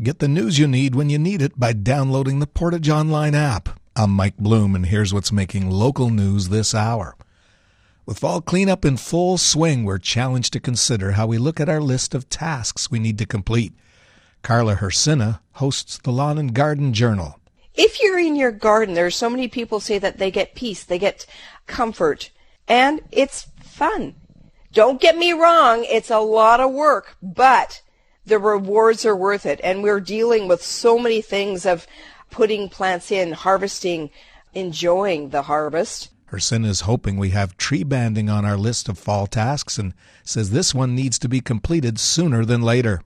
Get the news you need when you need it by downloading the Portage Online app. I'm Mike Bloom, and here's what's making local news this hour. With fall cleanup in full swing, we're challenged to consider how we look at our list of tasks we need to complete. Carla Hersina hosts the Lawn and Garden Journal. If you're in your garden, there are so many people say that they get peace, they get comfort, and it's fun. Don't get me wrong, it's a lot of work, but the rewards are worth it. And we're dealing with so many things of putting plants in, harvesting, enjoying the harvest. Herson is hoping we have tree banding on our list of fall tasks and says this one needs to be completed sooner than later.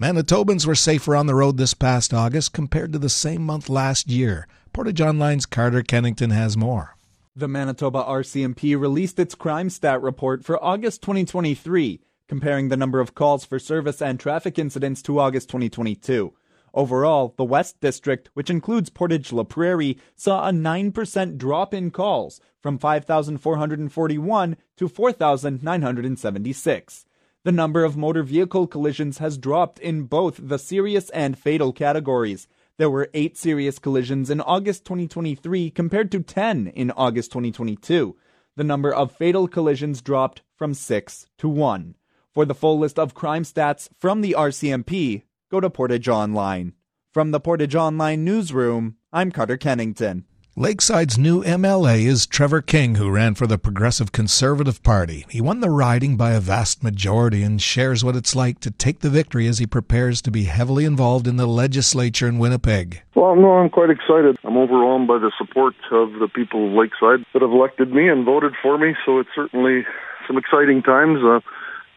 Manitobans were safer on the road this past August compared to the same month last year. Portage Online's Carter Kennington has more. The Manitoba RCMP released its crime stat report for August 2023 comparing the number of calls for service and traffic incidents to August 2022. Overall, the West District, which includes Portage La Prairie, saw a 9% drop in calls from 5,441 to 4,976. The number of motor vehicle collisions has dropped in both the serious and fatal categories. There were 8 serious collisions in August 2023 compared to 10 in August 2022. The number of fatal collisions dropped from 6 to 1. For the full list of crime stats from the RCMP, go to Portage Online. From the Portage Online newsroom, I'm Carter Kennington. Lakeside's new MLA is Trevor King, who ran for the Progressive Conservative Party. He won the riding by a vast majority and shares what it's like to take the victory as he prepares to be heavily involved in the legislature in Winnipeg. Well, no, I'm quite excited. I'm overwhelmed by the support of the people of Lakeside that have elected me and voted for me, so it's certainly some exciting times. Uh,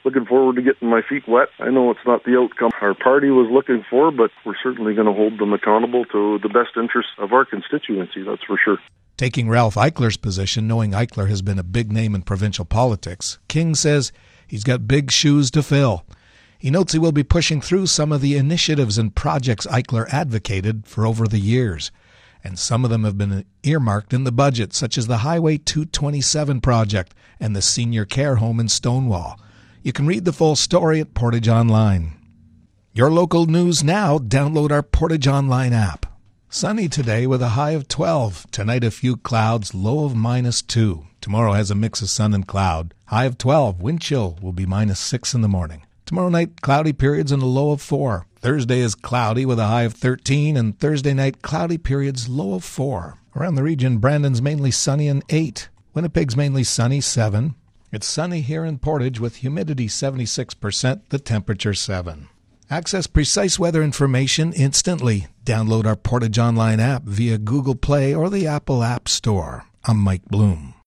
looking forward to getting my feet wet. I know it's not the outcome our party was looking for, but we're certainly going to hold them accountable to the best interests of our constituency, that's for sure. Taking Ralph Eichler's position, knowing Eichler has been a big name in provincial politics, King says he's got big shoes to fill. He notes he will be pushing through some of the initiatives and projects Eichler advocated for over the years. And some of them have been earmarked in the budget, such as the Highway 227 project and the senior care home in Stonewall. You can read the full story at Portage Online. Your local news now, download our Portage Online app. Sunny today with a high of 12. Tonight a few clouds, low of minus 2. Tomorrow has a mix of sun and cloud. High of 12. Wind chill will be minus 6 in the morning. Tomorrow night, cloudy periods and a low of 4. Thursday is cloudy with a high of 13, and Thursday night, cloudy periods, low of 4. Around the region, Brandon's mainly sunny and 8. Winnipeg's mainly sunny, 7. It's sunny here in Portage with humidity 76%, the temperature 7. Access precise weather information instantly. Download our Portage Online app via Google Play or the Apple App Store. I'm Mike Bloom.